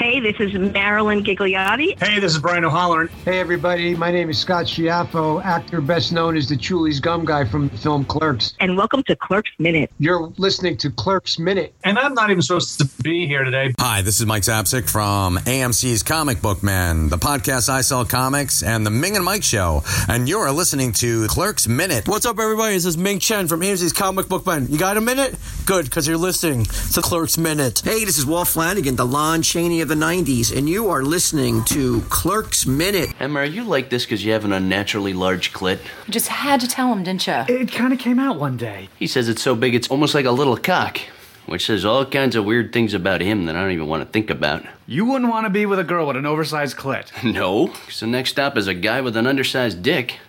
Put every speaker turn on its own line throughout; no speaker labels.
Hey, this is Marilyn Gigliotti.
Hey, this is Brian O'Halloran.
Hey, everybody. My name is Scott Schiaffo, actor best known as the Chewlies Gum Guy from the film Clerks.
And welcome to Clerks Minute.
You're listening to Clerks Minute.
And I'm not even supposed to be here today.
Hi, this is Mike Zapcic from AMC's Comic Book Man, the podcast I Sell Comics, and the Ming and Mike Show. And you're listening to Clerks Minute.
What's up, everybody? This is Ming Chen from AMC's Comic Book Man. You got a minute? Good, because you're listening to Clerks Minute.
Hey, this is Walt Flanagan, the Lon Chaney of the 90s, and you are listening to Clerks Minute.
Emma, are you like this because you have an unnaturally large clit?
You just had to tell him, didn't you?
It kind of came out one day.
He says it's so big it's almost like a little cock, which says all kinds of weird things about him that I don't even want to think about.
You wouldn't want to be with a girl with an oversized clit.
No, because the next stop is a guy with an undersized dick.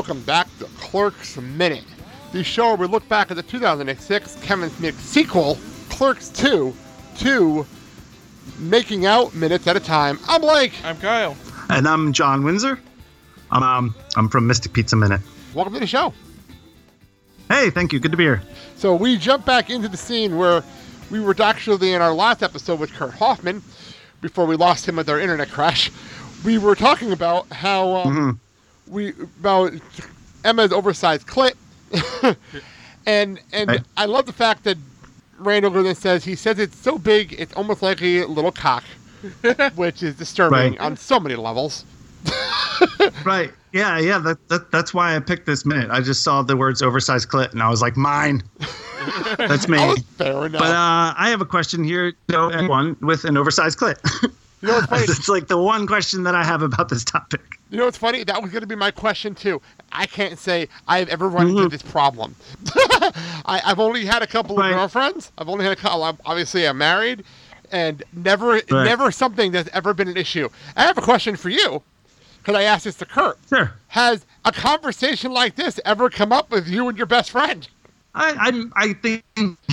Welcome back to Clerks Minute, the show where we look back at the 2006 Kevin Smith sequel, Clerks 2, to making out minutes at a time. I'm Blake.
I'm Kyle.
And I'm John Windsor. I'm um, I'm from Mystic Pizza Minute.
Welcome to the show.
Hey, thank you. Good to be here.
So we jump back into the scene where we were actually in our last episode with Kurt Hoffman before we lost him with our internet crash. We were talking about how um,
Mm-hmm.
We about Emma's oversized clit, and and
Right.
I love the fact that Randall Goodman says he says it's so big it's almost like a little cock, which is disturbing
Right.
on so many levels.
Right. Yeah, yeah. That, that that's why I picked this minute. I just saw the words oversized clit and I was like, mine. That's me.
Oh, fair enough.
But uh, I have a question here. No, anyone with an oversized clit.
You know what's funny?
it's like the one question that I have about this topic.
You know what's funny? That was going to be my question too. I can't say I've ever run into mm-hmm. this problem. I, I've only had a couple
Right.
of girlfriends. I've only had a couple. Obviously, I'm married, and never, never something that's ever been an issue. I have a question for you. Could I ask this to Kurt?
Sure.
Has a conversation like this ever come up with you and your best friend?
I I'm, I think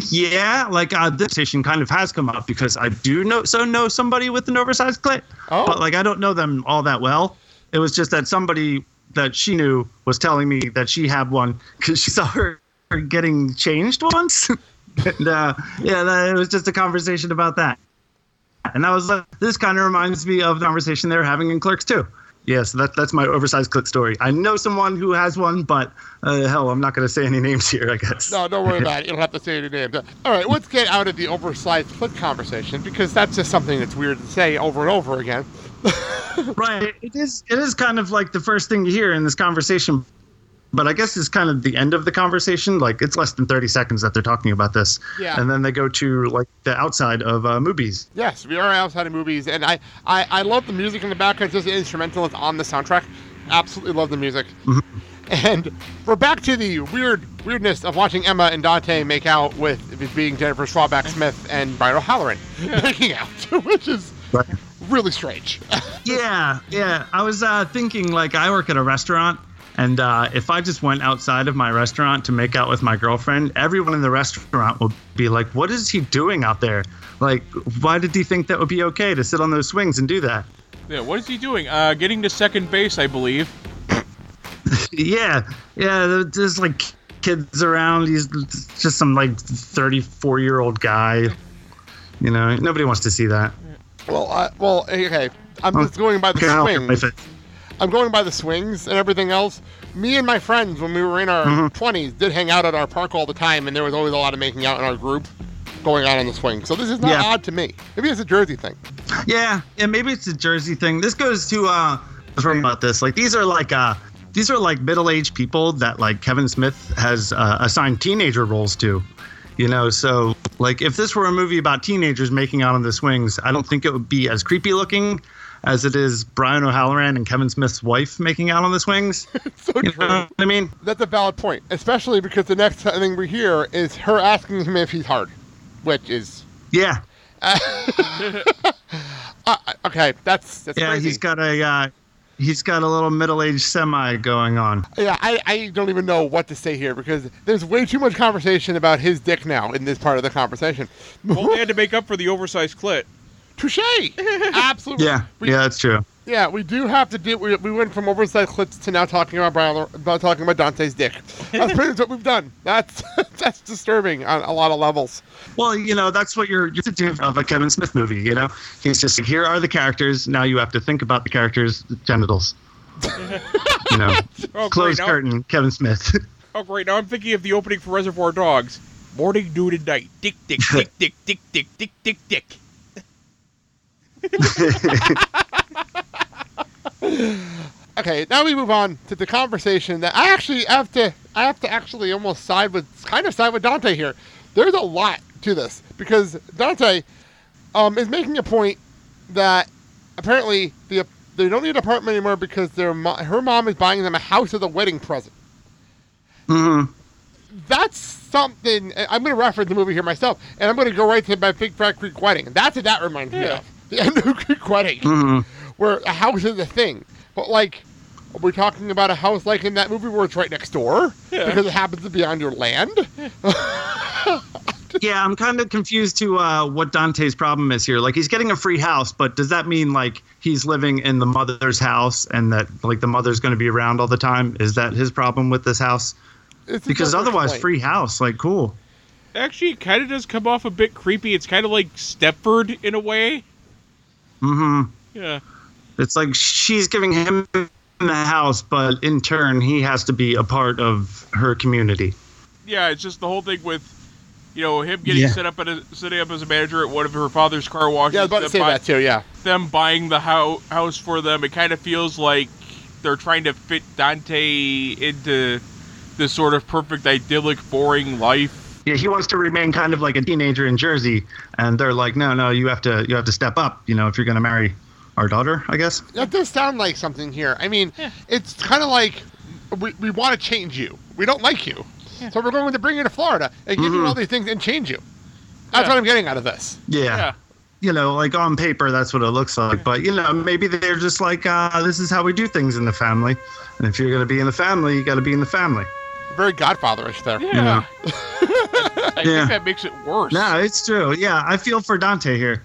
yeah, like uh, this station kind of has come up because I do know so know somebody with an oversized clit,
Oh.
but like I don't know them all that well. It was just that somebody that she knew was telling me that she had one because she saw her, her getting changed once, and uh, yeah, that, it was just a conversation about that. And I was like, this kind of reminds me of the conversation they were having in Clerks too. Yes, that, that's my oversized click story. I know someone who has one, but uh, hell, I'm not going to say any names here, I guess.
No, don't worry about it. You don't have to say any names. All right, let's get out of the oversized click conversation because that's just something that's weird to say over and over again.
right. It is. It is kind of like the first thing you hear in this conversation, but I guess it's kind of the end of the conversation. Like it's less than thirty seconds that they're talking about this,
Yeah.
and then they go to like the outside of uh, Mooby's.
Yes, we are outside of Mooby's, and I, I, I love the music in the background. It's just an instrumental. It's on the soundtrack. Absolutely love the music. And we're back to the weird weirdness of watching Emma and Dante make out with it being Jennifer Schwalbach Smith and Brian O'Halloran making out, which is really strange.
yeah, yeah. I was uh, thinking like I work at a restaurant, and uh, if I just went outside of my restaurant to make out with my girlfriend, everyone in the restaurant would be like, "What is he doing out there? Like, why did he think that would be okay to sit on those swings and do that?"
Yeah, what is he doing? Uh, getting to second base, I believe.
yeah, yeah. There's like kids around. He's just some like 34 year old guy. You know, nobody wants to see that.
well, I, well, okay. I'm
Oh,
just going by the
okay, I'll get my
swings. I'm going by the swings and everything else. Me and my friends, when we were in our
Mm-hmm.
20s, did hang out at our park all the time, and there was always a lot of making out in our group going on on the swing. So this is not
Yeah.
odd to me. Maybe it's a Jersey thing.
Yeah, yeah. Maybe it's a Jersey thing. This goes to uh, I about this. Like these are like uh, these are like middle aged people that like Kevin Smith has uh, assigned teenager roles to. You know, so like if this were a movie about teenagers making out on the swings, I don't think it would be as creepy looking as it is Brian O'Halloran and Kevin Smith's wife making out on the swings.
so
you
true.
know what I mean?
That's a valid point, especially because the next thing we hear is her asking him if he's hard, which is
Yeah.
I, I Okay, that's that's
yeah,
crazy.
he's got a uh, he's got a little middle-aged semi going on.
Yeah, I, I don't even know what to say here because there's way too much conversation about his dick now in this part of the conversation.
Well, they had to make up for the oversized clit.
Touche! Absolutely.
Yeah, yeah, that's true.
Yeah, we do have to do. We, we went from oversized clips to now talking about Brian, about talking about Dante's dick. That's pretty much what we've done. That's that's disturbing on a lot of levels.
Well, you know, that's what you're you're doing of a Kevin Smith movie. You know, he's just like, here are the characters. Now you have to think about the characters' genitals. you know,
Oh,
close
great, now-
curtain, Kevin Smith.
Oh, great. Now I'm thinking of the opening for Reservoir Dogs. Morning, noon, and night. Dick, dick, dick, dick, dick, dick, dick, dick, dick.
Okay, now we move on to the conversation that I actually have to. I have to actually almost side with, kind of side with Dante here. There's a lot to this because Dante um, is making a point that apparently the they don't need an apartment anymore because their mo- her mom is buying them a house as a wedding present.
hmm
That's something. I'm going to reference the movie here myself, and I'm going to go right to my Big Fat Greek Wedding. That's what that reminds me of. The end of Greek Wedding,
hmm
where a house is a thing. But like, we're talking about a house like in that movie where it's right next door
Yeah.
because it happens to be on your land.
Yeah, I'm kind of confused to uh, what Dante's problem is here. Like, he's getting a free house, but does that mean like he's living in the mother's house and that like the mother's going to be around all the time? Is that his problem with this house?
It's
Because otherwise,
point.
free house, like, cool.
Actually, it kind of does come off a bit creepy. It's kind of like Stepford in a way.
Hmm
Yeah.
It's like she's giving him the house, but in turn, he has to be a part of her community.
Yeah, it's just the whole thing with, you know, him getting
Yeah.
set up at a, setting up as a manager at one of her father's car washes.
Yeah, I was about to
them
say
buy-
that too. Yeah.
Them buying the hou- house for them. It kind of feels like they're trying to fit Dante into this sort of perfect, idyllic, boring life.
Yeah, he wants to remain kind of like a teenager in Jersey, and they're like, no, no, you have to, you have to step up. You know, if you're going to marry our daughter, I guess.
That does sound like something here. I mean, it's kind of like we, we want to change you. We don't like you. So we're going to bring you to Florida and give you all these things and change you. That's
Yeah.
what I'm getting out of this.
Yeah.
Yeah.
You know, like on paper, that's what it looks like. But you know, maybe they're just like, uh, this is how we do things in the family. And if you're going to be in the family, you got to be in the family.
Very Godfatherish there.
Yeah.
You know?
I
Yeah.
think that makes it worse.
No, it's true. Yeah, I feel for Dante here.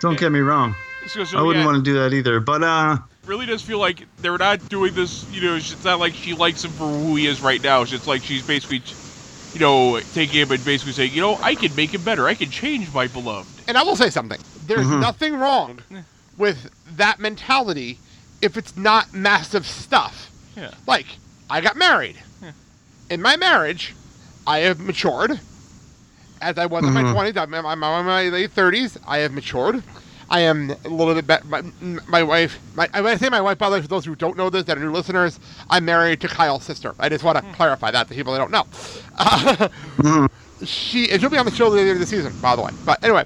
Don't get me wrong.
So- so,
I wouldn't
yeah,
want to do that either. But uh,
really does feel like they're not doing this. You know, it's not like she likes him for who he is right now. It's just like she's basically, you know, taking him and basically saying, you know, I can make him better. I can change my beloved.
And I will say something. There's
Mhm.
nothing wrong with that mentality if it's not massive stuff.
Yeah.
Like, I got married. In my marriage, I have matured. As I was in my
Mhm.
20s, I'm, I'm, I'm in my late 30s. I have matured. I am a little bit better. My, my wife, my, when I say my wife, by the way, for those who don't know this, that are new listeners, I'm married to Kyle's sister. I just want to clarify that to people that don't know. Uh,
mhm.
she, and she'll be on the show later this season, by the way. But anyway,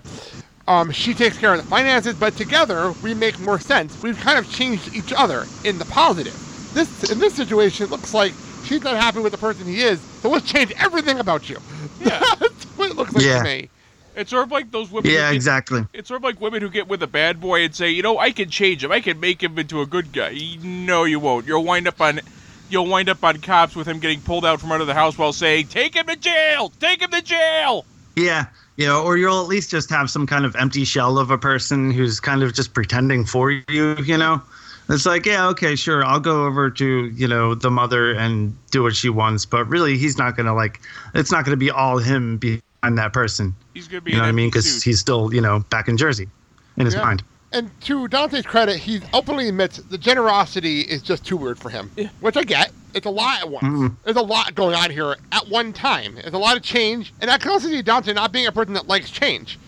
um, she takes care of the finances, but together we make more sense. We've kind of changed each other in the positive. This in this situation, it looks like she's not happy with the person he is, so let's change everything about you.
Yeah.
That's what it looks like
Yeah.
to me.
It's sort of like those women.
yeah,
get,
exactly.
It's sort of like women who get with a bad boy and say, you know, I can change him. I can make him into a good guy. No, you won't. You'll wind up on. You'll wind up on cops with him getting pulled out from under the house while saying, "Take him to jail! Take him to jail!"
Yeah. You know, or you'll at least just have some kind of empty shell of a person who's kind of just pretending for you, you know? It's like, yeah, okay, sure, I'll go over to, you know, the mother and do what she wants, but really he's not going to like it's not going to be all him behind that person.
He's gonna be.
You know what I mean? Cuz he's still, you know, back in Jersey in his
Yeah.
mind.
And to Dante's credit, he openly admits the generosity is just too weird for him, which I get. It's a lot at once.
Mhm.
There's a lot going on here at one time. There's a lot of change, and I can also see Dante not being a person that likes change,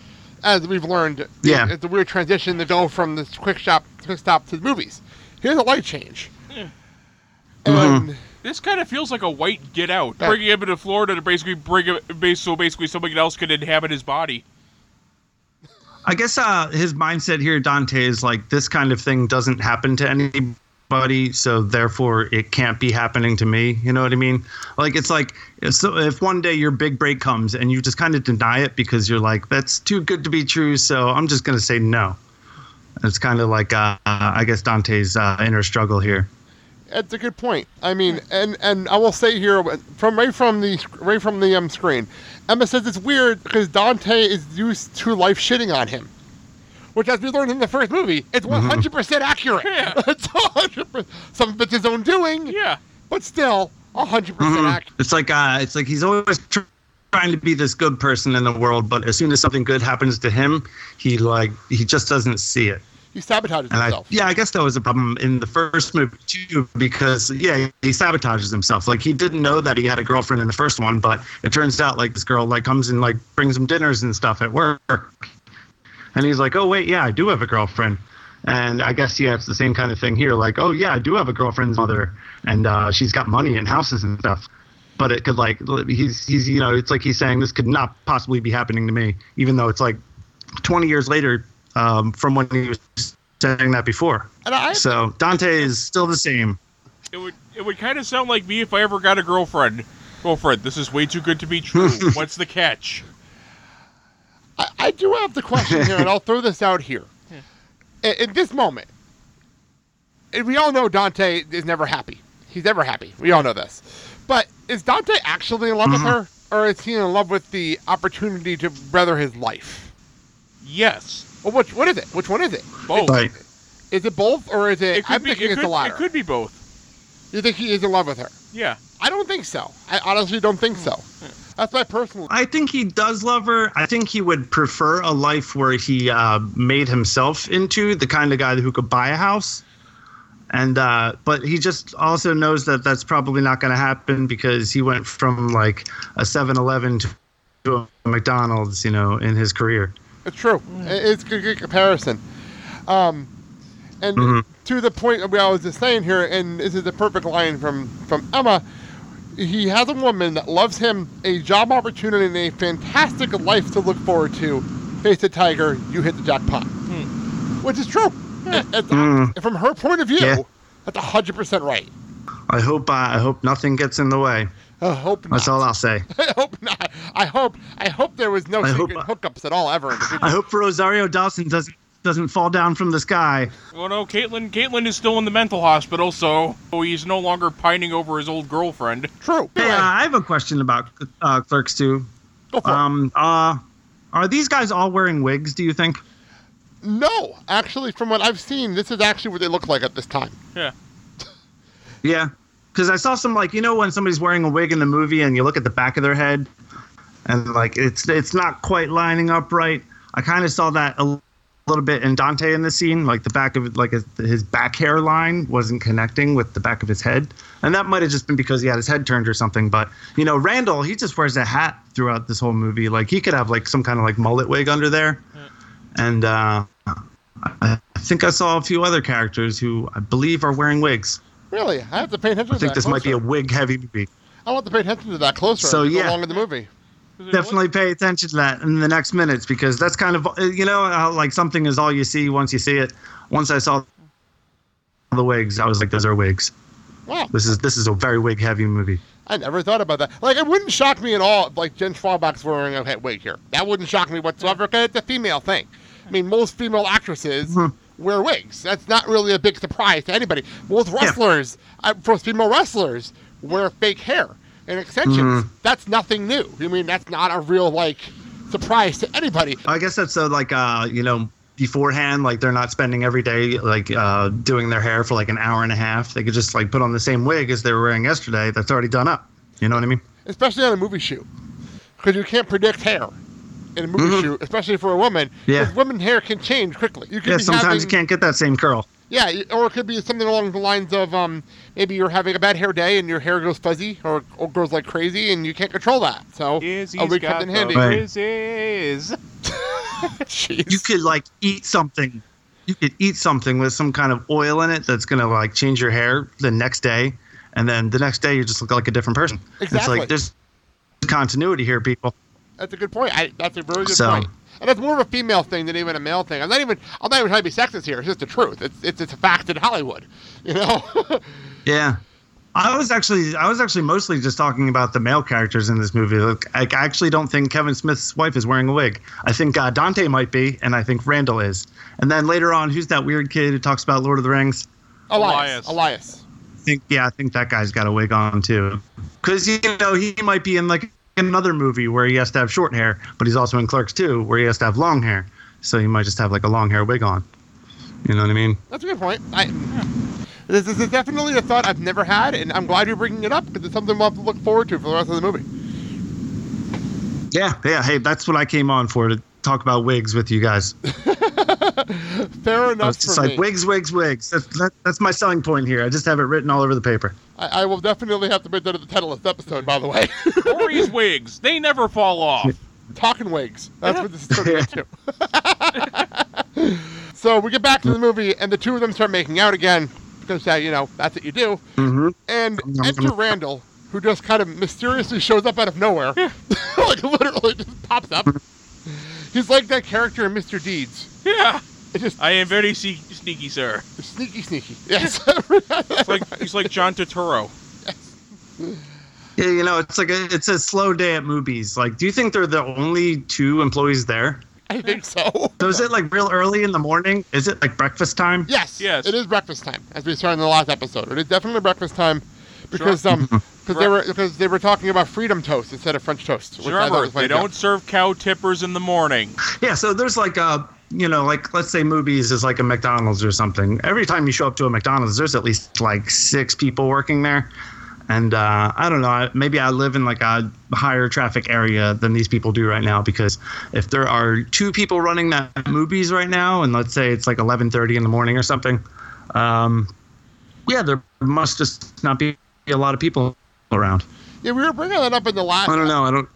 as we've learned.
Yeah.
it's a weird transition to go from this quick shop, quick stop to the Mooby's. He doesn't like change. And
This kind of feels like a white Get Out,
Yeah.
bringing him into Florida to basically bring him, bas- so basically somebody else could inhabit his body.
I guess uh, his mindset here, Dante, is like this kind of thing doesn't happen to anybody, so therefore it can't be happening to me. You know what I mean? Like it's like so if one day your big break comes and you just kind of deny it because you're like that's too good to be true, so I'm just gonna say no. It's kind of like uh, I guess Dante's uh, inner struggle here.
That's a good point. I mean, and and I will say here from right from the right from the um, screen, Emma says it's weird because Dante is used to life shitting on him, which as we learned in the first movie, it's one hundred percent accurate.
Yeah.
it's hundred percent. Some of it's his own doing.
Yeah.
But still, hundred percent
Mhm.
accurate.
It's like uh, it's like he's always tr- trying to be this good person in the world, but as soon as something good happens to him, he like he just doesn't see it.
He sabotages
And I,
himself.
yeah, I guess that was a problem in the first movie too, because yeah, he sabotages himself. Like he didn't know that he had a girlfriend in the first one, but it turns out like this girl like comes and like brings him dinners and stuff at work, and he's like, oh wait, yeah, I do have a girlfriend. And I guess yeah, it's the same kind of thing here. Like, oh yeah, I do have a girlfriend's mother, and uh, she's got money and houses and stuff. But it could like he's he's you know it's like he's saying this could not possibly be happening to me, even though it's like 20 years later um, from when he was saying that before.
And I,
So Dante is still the same.
It would it would kind of sound like me if I ever got a girlfriend. Girlfriend, this is way too good to be true. What's the catch?
I, I do have the question here, and I'll throw this out here. In, in this moment, and we all know Dante is never happy. He's never happy. We all know this. But is Dante actually in love with her, or is he in love with the opportunity to better his life?
Yes.
Well, which what is it? Which one is it?
Both.
Right.
Is it both, or is it?
It
I'm
be.
thinking
It
it's
could,
the latter.
it could be both.
You think he is in love with her?
Yeah.
I don't think so. I honestly don't think so. Hmm. That's my personal.
I think he does love her. I think he would prefer a life where he uh, made himself into the kind of guy who could buy a house. And uh, but he just also knows that that's probably not going to happen because he went from like a 7-Eleven to to a McDonald's, you know, in his career.
It's true. It- It's a good, good comparison. Um, and
Mhm.
to the point that I was just saying here, and this is the perfect line from from Emma. He has a woman that loves him, a job opportunity, and a fantastic life to look forward to. Face the tiger, you hit the jackpot, which is true. It- it's-
Mm.
From her point of view,
Yeah.
that's hundred percent right.
I hope uh, I hope nothing gets in the way.
I hope not.
That's all I'll say.
I hope not. I hope. I hope there was no
I hope-
secret hookups at all ever. In the future.
I hope Rosario Dawson doesn't doesn't fall down from the sky.
Well, no, Caitlin. Caitlin is still in the mental hospital, so he's no longer pining over his old girlfriend.
True.
Hey, uh, I have a question about uh, Clerks too.
Go for it.
Um, uh, are these guys all wearing wigs? Do you think?
No, actually, from what I've seen, this is actually what they look like at this time.
Yeah.
Yeah, because I saw some like you know when somebody's wearing a wig in the movie and you look at the back of their head, and like it's it's not quite lining up right. I kind of saw that a little bit in Dante in the scene, like the back of like his, his back hairline wasn't connecting with the back of his head, and that might have just been because he had his head turned or something. But you know, Randall, he just wears a hat throughout this whole movie. Like he could have like some kind of like mullet wig under there, and uh, I think I saw a few other characters who I believe are wearing wigs.
Really, I have to pay attention
I think this might be a wig heavy movie.
I want to pay attention to that closer.
So,
as we go
yeah.
along in the movie.
Definitely pay attention to that in the next minutes because that's kind of you know how like something is all you see once you see it. Once I saw the wigs, I was like, those are wigs.
Wow,
This is this is a very wig heavy movie.
I never thought about that. Like, it wouldn't shock me at all. if, Like Jen Schwalbach's wearing a head wig here. That wouldn't shock me whatsoever because it's a female thing. I mean, most female actresses wear wigs. That's not really a big surprise to anybody. Most wrestlers, uh, most female wrestlers, wear fake hair and extensions.
Mhm.
That's nothing new. I mean, that's not a real like surprise to anybody.
I guess that's so like uh you know beforehand like they're not spending every day like uh doing their hair for like an hour and a half. They could just like put on the same wig as they were wearing yesterday. That's already done up. You know what I mean?
especially on a movie shoot, because you can't predict hair in a movie
Mhm.
shoot, especially for a woman.
yeah
women hair can change quickly. You
Yeah, sometimes
having,
you can't get that same curl.
Yeah, or it could be something along the lines of um, maybe you're having a bad hair day and your hair goes fuzzy or, or goes like crazy and you can't control that. So
Izzy's
a wig
got
comes in
the
handy.
Right. You could like eat something you could eat something with some kind of oil in it that's gonna like change your hair the next day and then the next day you just look like a different person it's
Exactly.
like there's continuity here people
That's a good point. I, that's a very good
So-
point. And that's more of a female thing than even a male thing. I'm not even. I'm not even trying to be sexist here. It's just the truth. It's it's, it's a fact in Hollywood. You know.
yeah I was actually I was actually mostly just talking about the male characters in this movie. Look, I actually don't think Kevin Smith's wife is wearing a wig. I think uh, Dante might be, and I think Randall is. And then later on, who's that weird kid who talks about Lord of the Rings?
Elias. Elias.
I think yeah, I think that guy's got a wig on too. Because you know he might be in like another movie where he has to have short hair, but he's also in Clerks 2 where he has to have long hair. So he might just have like a long hair wig on. You know what I mean?
That's a good point. I, this, this is definitely a thought I've never had, and I'm glad you're bringing it up because it's something we'll have to look forward to for the rest of the movie.
Yeah, yeah. Hey, that's what I came on for to talk about wigs with you guys.
Fair
I
enough
was just like
me.
wigs, wigs, wigs. That's that, that's my selling point here. I just have it written all over the paper.
I, I will definitely have to put that at the title of this episode, by the way.
Corey's wigs, they never fall off.
Talking wigs. That's what this is turning into. so we get back to the movie, and the two of them start making out again because, uh, you know, that's what you do.
Mm-hmm.
And enter Randall, who just kind of mysteriously shows up out of nowhere. like, literally just pops up. He's like that character in Mr. Deeds.
Yeah.
It just
I am very se- sneaky, sir.
sneaky, sneaky. Yes.
It's like he's like John Turturro.
Yeah, you know, it's like a, it's a slow day at Mooby's. Like, do you think they're the only two employees there?
I think so.
So is it like real early in the morning? Is it like breakfast time?
Yes.
Yes.
It is breakfast time, as we saw in the last episode. It is definitely breakfast time because um because they were because they were talking about freedom toast instead of French toast. Which I thought
Remember,
was
they don't serve cow tippers in the morning.
Yeah, so there's like a, you know, like let's say Mooby's is like a McDonald's or something. Every time you show up to a McDonald's, there's at least like six people working there. And uh, I don't know, maybe I live in like a higher traffic area than these people do right now because if there are two people running that Mooby's right now, and let's say it's like 11:30 in the morning or something, um, yeah, there must just not be a lot of people around.
Yeah, we were bringing that up in the last.
I don't know. I don't.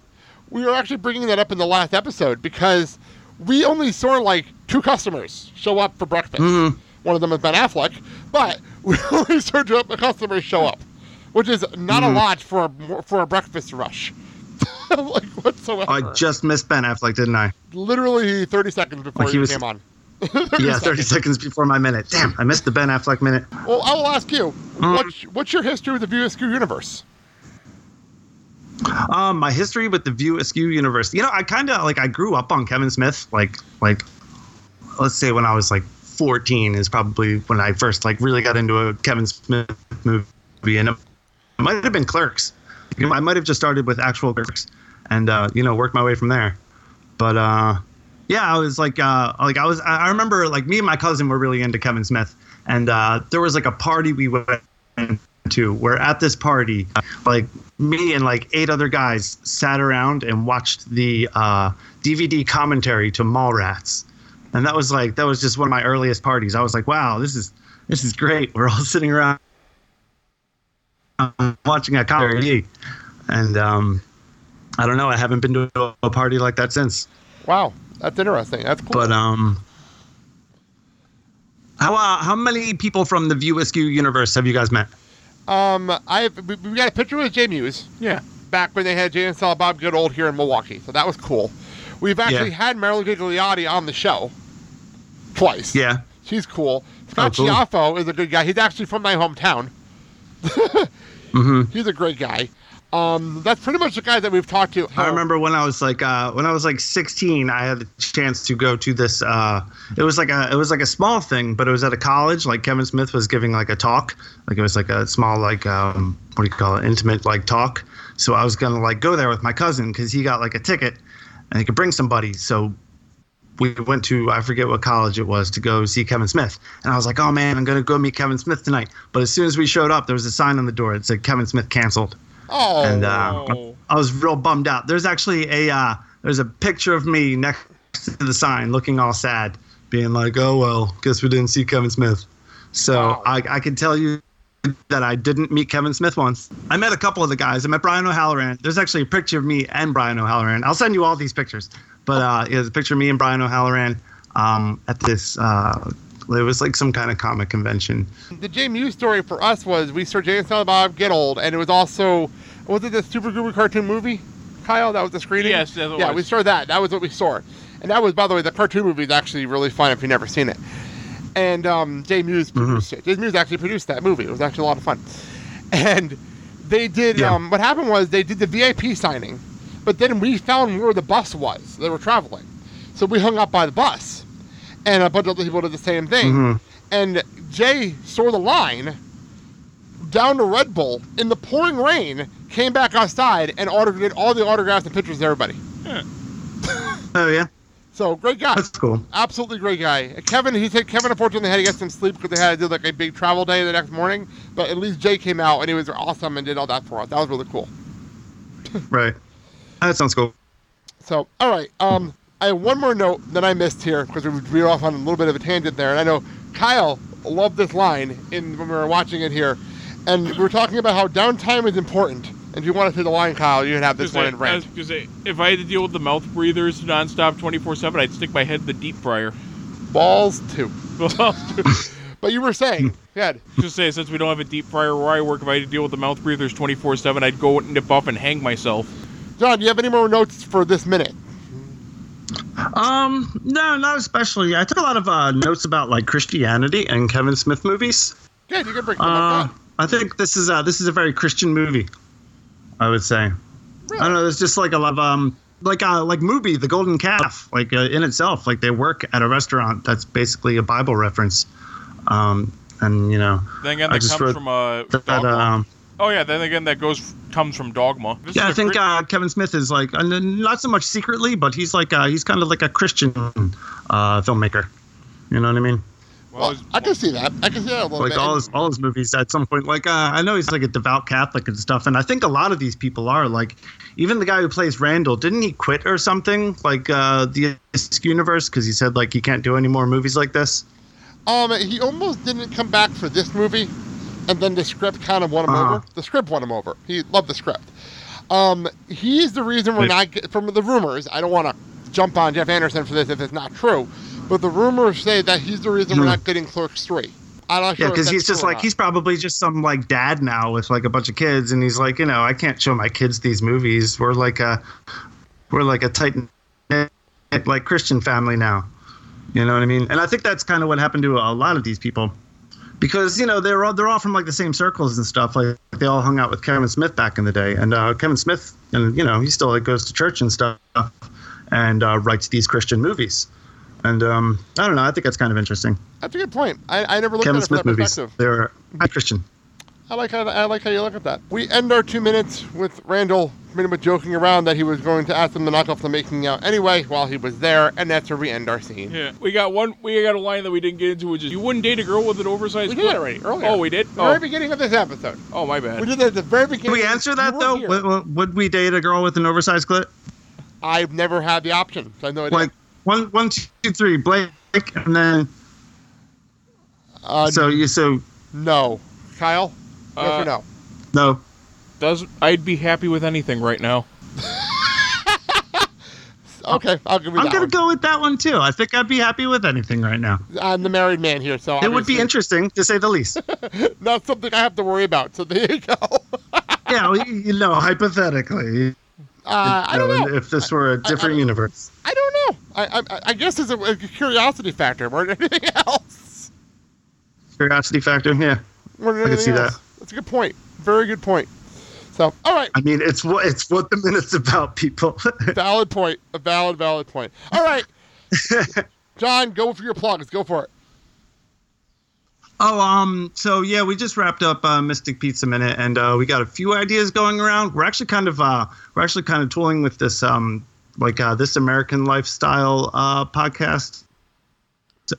We were actually bringing that up in the last episode because we only saw like two customers show up for breakfast.
Mm-hmm.
One of them is Ben Affleck, but we only saw two customers show up, which is not a
Mhm.
lot for a, for a breakfast rush. like whatsoever.
I just missed Ben Affleck, didn't I?
Literally 30 seconds before
Like he
you
was-
came on.
yeah, 30 seconds before my minute. Damn, I missed the Ben Affleck minute.
Well, I will ask you,
Mm.
what's, what's your history with the View Askew universe?
Um, my history with the View Askew universe. You know, I kind of like I grew up on Kevin Smith. Like, like let's say when I was like 14 is probably when I first like really got into a Kevin Smith movie, and it might have been Clerks. You know, I might have just started with actual Clerks, and uh, you know, worked my way from there. But uh, yeah, I was like, uh, like I was. I remember like me and my cousin were really into Kevin Smith, and uh, there was like a party we went to where at this party, like me and like eight other guys sat around and watched the uh, DVD commentary to Mallrats, and that was like that was just one of my earliest parties. I was like, wow, this is this is great. We're all sitting around um, watching a commentary, and um, I don't know. I haven't been to a party like that since.
Wow, that's interesting. That's cool.
But um, how uh, how many people from the View Askew universe have you guys met?
Um, I we, we got a picture with Jay Mewes.
Yeah.
Back when they had Jay and Silent Bob Get Old here in Milwaukee, so that was cool. We've actually
Yeah.
had Marilyn Gigliotti on the show twice.
Yeah.
She's cool. Scott
Oh, cool.
Is a good guy. He's actually from my hometown.
Mm-hmm.
He's a great guy. Um, that's pretty much the guy that we've talked to.
I remember when I was like uh, when I was like 16, I had the chance to go to this. Uh, it was like a it was like a small thing, but it was at a college. Like Kevin Smith was giving like a talk. Like it was like a small like um, what do you call it? Intimate like talk. So I was gonna like go there with my cousin because he got like a ticket and he could bring somebody. So we went to I forget what college it was to go see Kevin Smith, and I was like, oh man, I'm gonna go meet Kevin Smith tonight. But as soon as we showed up, there was a sign on the door that said Kevin Smith canceled.
Oh.
And uh, I was real bummed out. There's actually a uh, there's a picture of me next to the sign, looking all sad, being like, "Oh well, guess we didn't see Kevin Smith." So I, I can tell you that I didn't meet Kevin Smith once. I met a couple of the guys. I met Brian O'Halloran. There's actually a picture of me and Brian O'Halloran. I'll send you all these pictures. But uh, yeah, there's a picture of me and Brian O'Halloran um, at this. Uh, it was like some kind of comic convention.
The Jay Mewes story for us was we saw Jay and Silent Bob Get Old, and it was also was it the Super Groovy cartoon movie? Kyle, that was the screening.
Yes, that
yeah,
was.
we saw that. That was what we saw, and that was, by the way, the cartoon movie is actually really fun if you've never seen it. And um, Jay Mewes produced it. Jay Mewes actually produced that movie. It was actually a lot of fun. and they did.
Yeah.
Um, what happened was they did the VIP signing, but then we found where the bus was. They were traveling, so we hung up by the bus, and a bunch of other people did the same thing.
Mhm.
And Jay saw the line down to Red Bull in the pouring rain, came back outside and ordered did all the autographs and pictures of everybody.
Oh yeah,
So great guy.
that's cool.
Absolutely great guy. Kevin, he said Kevin unfortunately had to get some sleep because they had to do like a big travel day the next morning. But at least Jay came out and he was awesome and did all that for us. That was really cool.
Right. That sounds cool.
So, all right. Um, I have one more note that I missed here because we veered off on a little bit of a tangent there, and I know Kyle loved this line in when we were watching it here, and we were talking about how downtime is important. And if you want to say the line, Kyle, you can have this one in
I
rant.
was say, if I had to deal with the mouth breathers nonstop 24 7, I'd stick my head in the deep fryer.
Balls too. But you were saying, yeah.
Just say, since we don't have a deep fryer where I work, if I had to deal with the mouth breathers 24 7, I'd go nip off and hang myself.
John, do you have any more notes for this minute?
Um, no, not especially. I took a lot of uh, notes about like Christianity and Kevin Smith movies.
Yeah, you can break them
Uh,
up.
I think this is uh, this is a very Christian movie. I would say. I don't know. There's just like a lot of um, like uh, like movie, The Golden Calf, like uh, in itself, like they work at a restaurant that's basically a Bible reference. Um, and you know,
Then again,
I
that
just
comes
wrote
from uh,
that,
Dogma.
um,
oh, yeah, then again, that goes comes from Dogma. This
yeah,
is
I
a
think
cri-
uh, Kevin Smith is like uh, not so much secretly, but he's like uh, he's kind of like a Christian uh, filmmaker. You know what I mean?
Well, I can see that. I can see that a little
like
bit.
all his all his movies at some point like uh, i know he's like a devout catholic and stuff and i think a lot of these people are like even the guy who plays randall didn't he quit or something like uh the universe because he said like he can't do any more movies like this
Um, he almost didn't come back for this movie, and then the script kind of won him
Uh-huh.
over. The script won him over. He loved the script. Um, he's the reason we're not from the rumors. I don't want to jump on Jeff Anderson for this if it's not true, but the rumors say that he's the reason we're
Hmm.
not getting Clerks three. I'm not sure.
yeah because he's just like
not.
he's probably just some like dad now with like a bunch of kids and he's like you know i can't show my kids these movies we're like a we're like a tight like christian family now you know what i mean and i think that's kind of what happened to a lot of these people because you know they're all they're all from like the same circles and stuff. Like they all hung out with kevin smith back in the day. And uh, kevin smith and you know he still like goes to church and stuff and uh, writes these christian movies. And um, i don't know. I think that's kind of interesting.
That's a good point. I, I never looked
kevin
at it from
smith
that
movies.
perspective.
they're high christian
I like how I like how you look at that. We end our two minutes with Randall pretty much joking around that he was going to ask them to knock off the making out anyway while he was there, and that's where we end our scene.
Yeah, we got one. We got a line that we didn't get into, which is you wouldn't date a girl with an oversized.
We did
clit."
it already earlier.
Oh, we did.
The
Oh,
very beginning of this episode.
oh, my bad.
We did that at the very beginning.
Can we answer that
You
though? Would, would- would we date a girl with an oversized clit?
I've never had the option. So I know no idea.
Like one, one, two, three, Blake, and then
uh,
so you so
no, Kyle. Yes
Uh,
or no?
no.
Does I'd be happy with anything right now.
Okay, I'll give you
I'm
that
gonna
one.
go with that one too. I think I'd be happy with anything right now.
I'm the married man here, so
It would be
obviously
interesting to say the least.
not something I have to worry about. So there you go.
yeah, well, you you know, hypothetically,
Uh, I don't know.
if this were a different universe.
I don't know. I I, I guess it's a, a curiosity factor more than anything else.
Curiosity factor, yeah.
More than
I can
anything
see
else.
that.
That's a good point. Very good point. So, all right,
I mean, it's what it's what the minute's about, people.
valid point. A valid, valid point. All right, John, go for your plugs. Go for it.
Oh, um, so yeah, we just wrapped up uh, Mystic Pizza Minute, and uh, we got a few ideas going around. We're actually kind of, uh, we're actually kind of tooling with this, um, like uh, this American lifestyle uh, podcast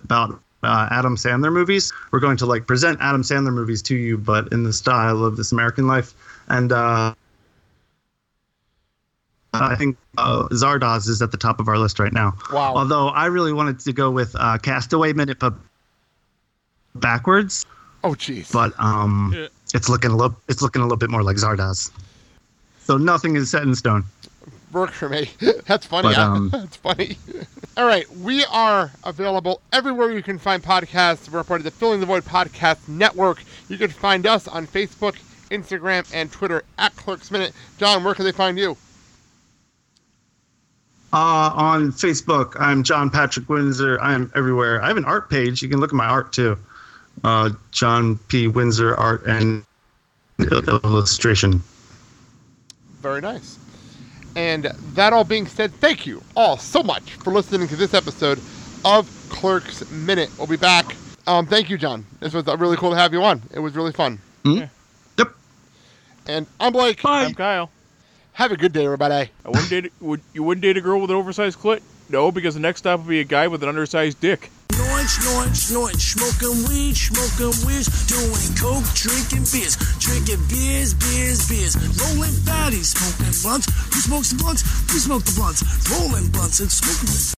about uh, Adam Sandler movies. We're going to like present Adam Sandler movies to you, but in the style of this American life, and uh, I think uh, Zardoz is at the top of our list right now.
Wow.
Although I really wanted to go with uh, Castaway Minute, but backwards.
Oh, jeez.
But um,
Yeah.
it's looking a little, it's looking a little bit more like Zardoz. So nothing is set in stone.
Works for me. That's funny.
But, um,
That's funny. All right, we are available everywhere you can find podcasts. We're part of the Filling the Void Podcast Network. You can find us on Facebook, Instagram, and Twitter at Clerks Minute. John, where can they find you?
Uh, on Facebook, I'm John Patrick Windsor. I'm everywhere. I have an art page. You can look at my art too. Uh, John P. Windsor Art, and illustration.
Very nice. And that all being said, thank you all so much for listening to this episode of Clerks Minute. We'll be back. Um, thank you, John. This was uh, really cool to have you on. It was really fun.
Mm-hmm. Yep.
And I'm Blake. Bye.
I'm Kyle.
Have a good day, everybody.
I wouldn't date. Would you wouldn't date a girl with an oversized clit? No, because the next stop would be a guy with an undersized dick.
Snorting, snorting, smoking weed, smoking weed, doing coke, drinking beers, drinking beers, beers, beers, rolling fatties, smoking blunts. Who smokes the blunts? We smoke the blunts, rolling blunts and smoking.